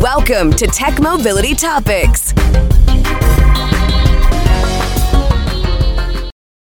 Welcome to Tech Mobility Topics.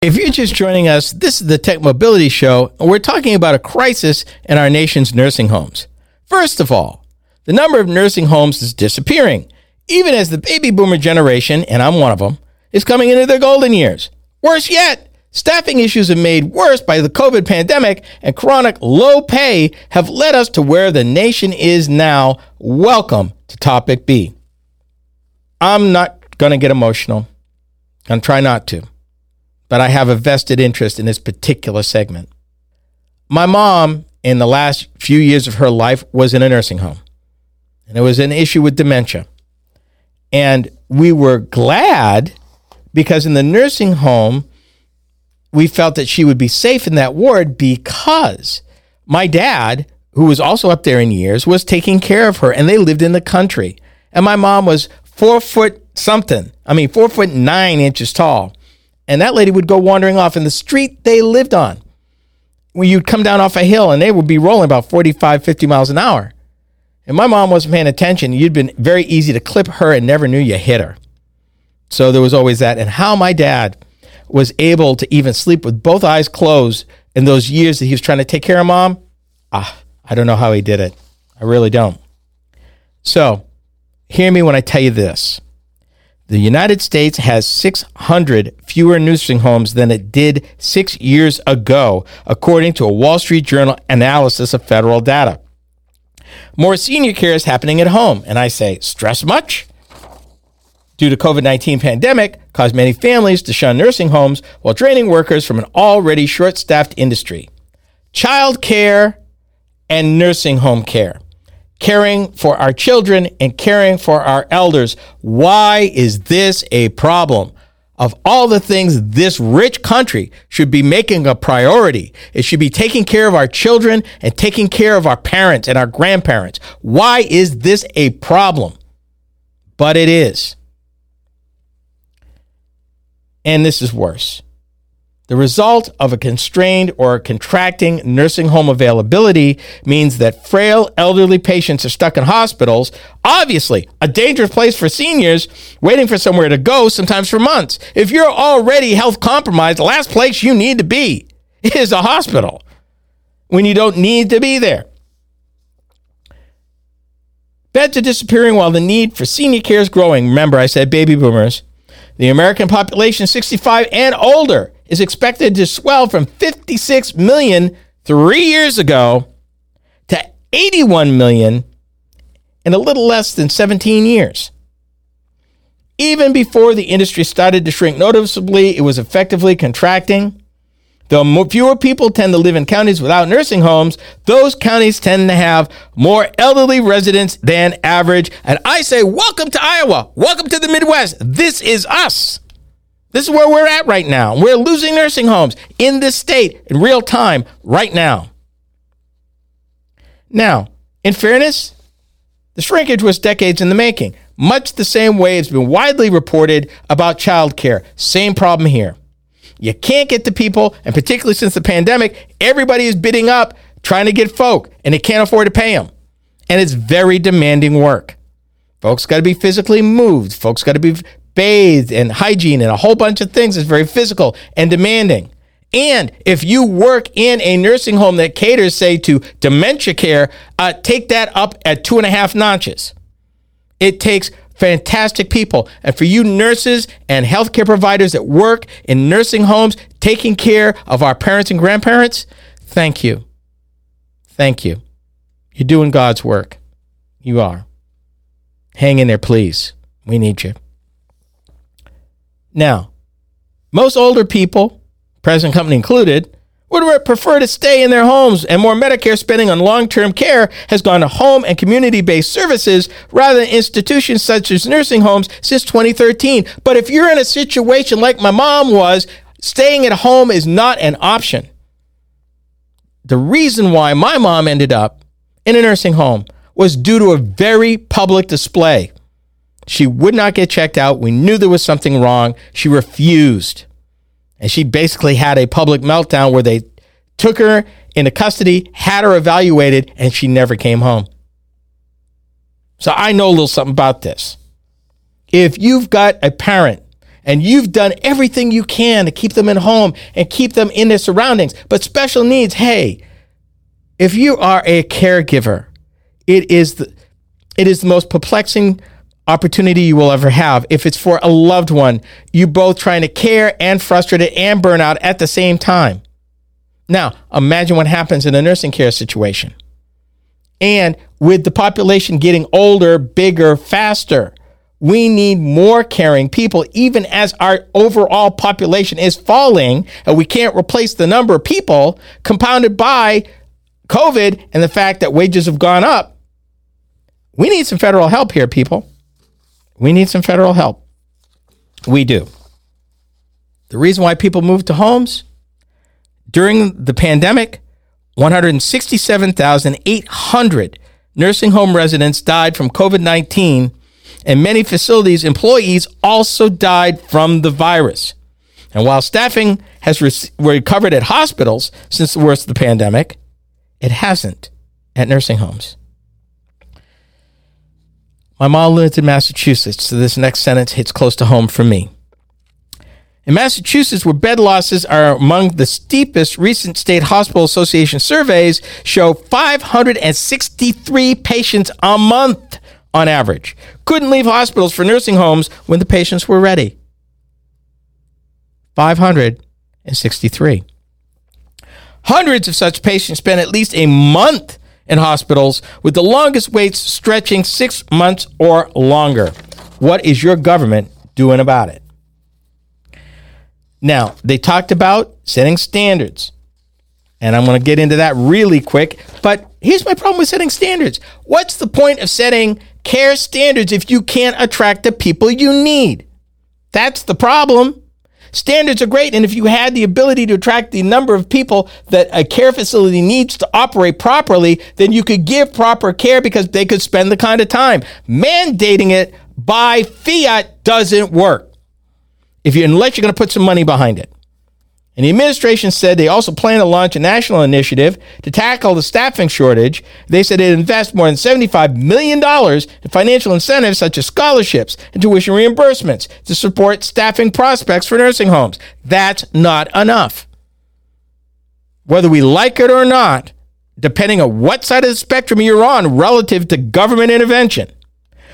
If you're just joining us, this is the Tech Mobility Show, and we're talking about a crisis in our nation's nursing homes. First of all, the number of nursing homes is disappearing, even as the baby boomer generation, and I'm one of them, is coming into their golden years. Worse yet, staffing issues are made worse by the COVID pandemic, and chronic low pay have led us to where the nation is now. Welcome to Topic B. I'm not going to get emotional. I'm try not to but I have a vested interest in this particular segment. My mom, in the last few years of her life, was in a nursing home, and it was an issue with dementia. And we were glad because in the nursing home, we felt that she would be safe in that ward because my dad, who was also up there in years, was taking care of her, and they lived in the country. And my mom was four foot something. I mean, four foot nine inches tall and that lady would go wandering off in the street they lived on. When you'd come down off a hill and they would be rolling about 45, 50 miles an hour. And my mom wasn't paying attention. You'd been very easy to clip her and never knew you hit her. So there was always that. And how my dad was able to even sleep with both eyes closed in those years that he was trying to take care of mom, ah, I don't know how he did it. I really don't. So hear me when I tell you this. The United States has 600 fewer nursing homes than it did six years ago, according to a Wall Street Journal analysis of federal data. More senior care is happening at home, and I say, stress much? Due to COVID-19 pandemic, caused many families to shun nursing homes while draining workers from an already short-staffed industry. Child care and nursing home care caring for our children and caring for our elders. Why is this a problem? Of all the things this rich country should be making a priority, it should be taking care of our children and taking care of our parents and our grandparents. Why is this a problem? But it is. And this is worse. The result of a constrained or contracting nursing home availability means that frail elderly patients are stuck in hospitals, obviously a dangerous place for seniors waiting for somewhere to go, sometimes for months. If you're already health compromised, the last place you need to be is a hospital when you don't need to be there. Beds are disappearing while the need for senior care is growing. Remember, I said baby boomers. The American population 65 and older is expected to swell from 56 million three years ago to 81 million in a little less than 17 years. Even before the industry started to shrink noticeably, it was effectively contracting. Though fewer people tend to live in counties without nursing homes, those counties tend to have more elderly residents than average. And I say, welcome to Iowa. Welcome to the Midwest. This is us. This is where we're at right now. We're losing nursing homes in this state in real time right now. Now, in fairness, the shrinkage was decades in the making, much the same way it's been widely reported about childcare. Same problem here. You can't get the people, and particularly since the pandemic, everybody is bidding up trying to get folk, and they can't afford to pay them. And it's very demanding work. Folks got to be physically moved. Folks got to be bathed and hygiene and a whole bunch of things is very physical and demanding. And if you work in a nursing home that caters, say, to dementia care, uh, take that up at two and a half notches. It takes fantastic people. And for you nurses and healthcare providers that work in nursing homes, taking care of our parents and grandparents, thank you. Thank you. You're doing God's work. You are. Hang in there, please. We need you. Now, most older people, present company included, would prefer to stay in their homes, and more Medicare spending on long term care has gone to home and community based services rather than institutions such as nursing homes since 2013. But if you're in a situation like my mom was, staying at home is not an option. The reason why my mom ended up in a nursing home was due to a very public display she would not get checked out. We knew there was something wrong. She refused. And she basically had a public meltdown where they took her into custody, had her evaluated, and she never came home. So I know a little something about this. If you've got a parent and you've done everything you can to keep them at home and keep them in their surroundings, but special needs, hey, if you are a caregiver, it is the it is the most perplexing opportunity you will ever have. If it's for a loved one, you both trying to care and frustrated and burn out at the same time. Now, imagine what happens in a nursing care situation. And with the population getting older, bigger, faster, we need more caring people, even as our overall population is falling, and we can't replace the number of people compounded by COVID and the fact that wages have gone up. We need some federal help here, people. We need some federal help. We do. The reason why people move to homes during the pandemic, 167,800 nursing home residents died from COVID 19, and many facilities' employees also died from the virus. And while staffing has re- recovered at hospitals since the worst of the pandemic, it hasn't at nursing homes. My mom lived in Massachusetts, so this next sentence hits close to home for me. In Massachusetts, where bed losses are among the steepest, recent State Hospital Association surveys show 563 patients a month on average couldn't leave hospitals for nursing homes when the patients were ready. 563. Hundreds of such patients spend at least a month in hospitals, with the longest waits stretching six months or longer. What is your government doing about it? Now, they talked about setting standards. And I'm going to get into that really quick. But here's my problem with setting standards. What's the point of setting care standards if you can't attract the people you need? That's the problem. Standards are great. And if you had the ability to attract the number of people that a care facility needs to operate properly, then you could give proper care because they could spend the kind of time. Mandating it by fiat doesn't work if you unless you're going to put some money behind it. And the administration said they also plan to launch a national initiative to tackle the staffing shortage. They said it invest more than $75 million in financial incentives such as scholarships and tuition reimbursements to support staffing prospects for nursing homes. That's not enough. Whether we like it or not, depending on what side of the spectrum you're on relative to government intervention,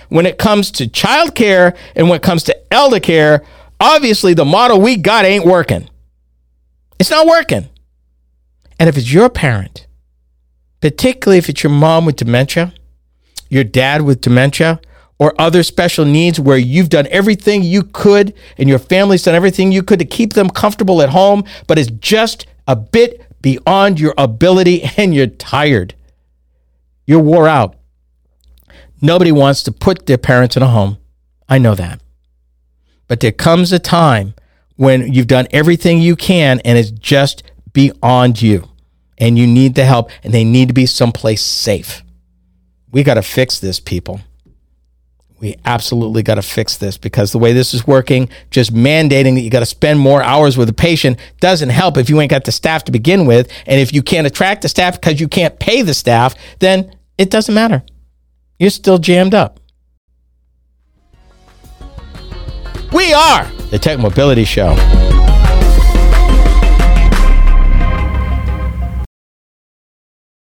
when it comes to child care and when it comes to elder care, obviously the model we got ain't working. It's not working. And if it's your parent, particularly if it's your mom with dementia, your dad with dementia, or other special needs where you've done everything you could and your family's done everything you could to keep them comfortable at home, but it's just a bit beyond your ability and you're tired. You're wore out. Nobody wants to put their parents in a home. I know that. But there comes a time when you've done everything you can and it's just beyond you and you need the help and they need to be someplace safe. We got to fix this, people. We absolutely got to fix this because the way this is working, just mandating that you got to spend more hours with a patient doesn't help if you ain't got the staff to begin with. And if you can't attract the staff because you can't pay the staff, then it doesn't matter. You're still jammed up. We are the Tech Mobility Show.